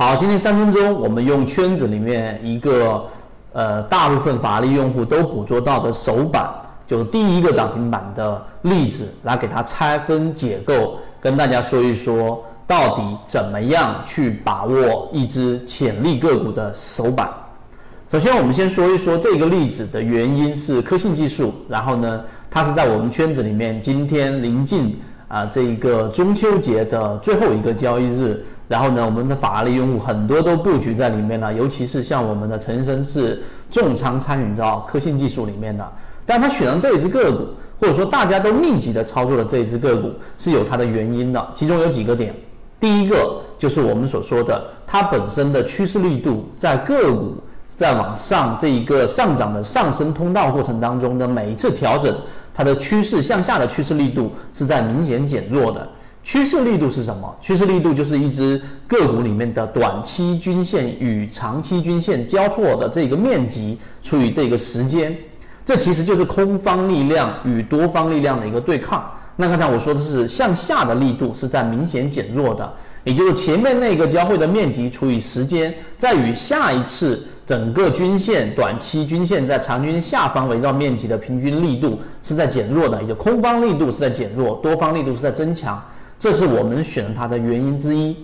好，今天三分钟，我们用圈子里面一个呃大部分法律用户都捕捉到的首板，就是第一个涨停板的例子，来给它拆分解构，跟大家说一说到底怎么样去把握一只潜力个股的首板。首先，我们先说一说这个例子的原因是科信技术，然后呢，它是在我们圈子里面今天临近啊这一个中秋节的最后一个交易日，然后呢，我们的法拉利用户很多都布局在里面了，尤其是像我们的陈生是重仓参与到科信技术里面的，但他选了这一只个股，或者说大家都密集的操作的这一只个股是有它的原因的，其中有几个点，第一个就是我们所说的它本身的趋势力度在个股。在往上这一个上涨的上升通道过程当中的每一次调整，它的趋势向下的趋势力度是在明显减弱的。趋势力度是什么？趋势力度就是一只个股里面的短期均线与长期均线交错的这个面积除以这个时间，这其实就是空方力量与多方力量的一个对抗。那刚才我说的是向下的力度是在明显减弱的，也就是前面那个交汇的面积除以时间，在与下一次。整个均线短期均线在长均下方围绕面积的平均力度是在减弱的，也就空方力度是在减弱，多方力度是在增强，这是我们选它的原因之一。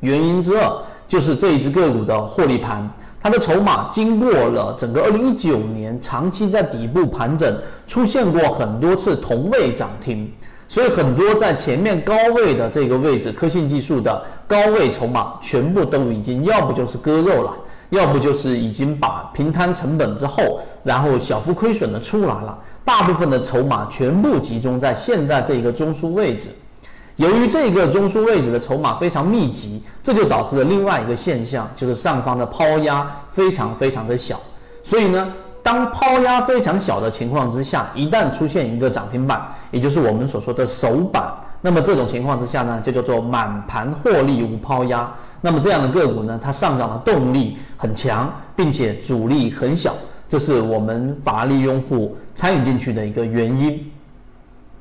原因之二就是这一只个股的获利盘，它的筹码经过了整个二零一九年长期在底部盘整，出现过很多次同位涨停，所以很多在前面高位的这个位置，科信技术的高位筹码全部都已经要不就是割肉了。要不就是已经把平摊成本之后，然后小幅亏损的出来了，大部分的筹码全部集中在现在这一个中枢位置。由于这个中枢位置的筹码非常密集，这就导致了另外一个现象，就是上方的抛压非常非常的小。所以呢，当抛压非常小的情况之下，一旦出现一个涨停板，也就是我们所说的首板。那么这种情况之下呢，就叫做满盘获利无抛压。那么这样的个股呢，它上涨的动力很强，并且阻力很小，这是我们法拉利用户参与进去的一个原因。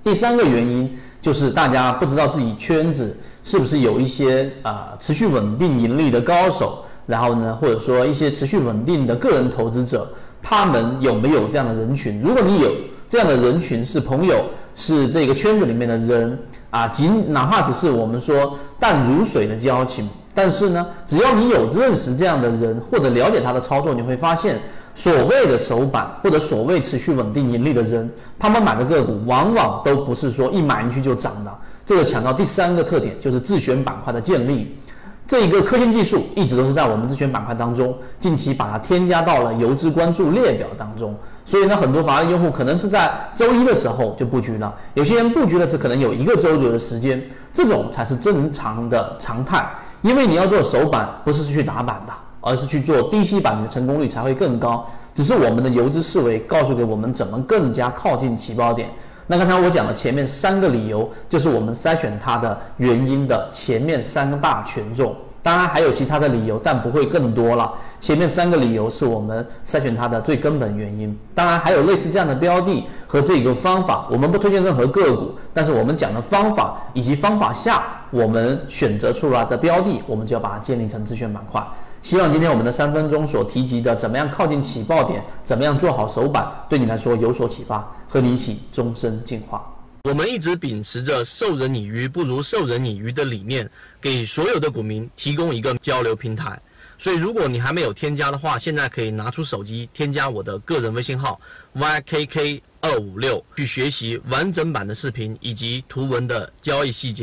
第三个原因就是大家不知道自己圈子是不是有一些啊持续稳定盈利的高手，然后呢，或者说一些持续稳定的个人投资者，他们有没有这样的人群？如果你有这样的人群，是朋友，是这个圈子里面的人。啊，仅哪怕只是我们说淡如水的交情，但是呢，只要你有认识这样的人或者了解他的操作，你会发现，所谓的首板或者所谓持续稳定盈利的人，他们买的个股往往都不是说一买进去就涨的。这个强调第三个特点，就是自选板块的建立。这一个科新技术一直都是在我们自选板块当中，近期把它添加到了游资关注列表当中。所以呢，很多法拉用户可能是在周一的时候就布局了，有些人布局了只可能有一个周左右的时间，这种才是正常的常态。因为你要做首板，不是去打板的，而是去做低吸板，你的成功率才会更高。只是我们的游资思维告诉给我们怎么更加靠近起爆点。那刚才我讲的前面三个理由，就是我们筛选它的原因的前面三大权重。当然还有其他的理由，但不会更多了。前面三个理由是我们筛选它的最根本原因。当然还有类似这样的标的和这个方法，我们不推荐任何个股，但是我们讲的方法以及方法下我们选择出来的标的，我们就要把它建立成自选板块。希望今天我们的三分钟所提及的怎么样靠近起爆点，怎么样做好首板，对你来说有所启发，和你一起终身进化。我们一直秉持着授人以鱼不如授人以渔的理念，给所有的股民提供一个交流平台。所以，如果你还没有添加的话，现在可以拿出手机添加我的个人微信号 ykk 二五六，去学习完整版的视频以及图文的交易细节。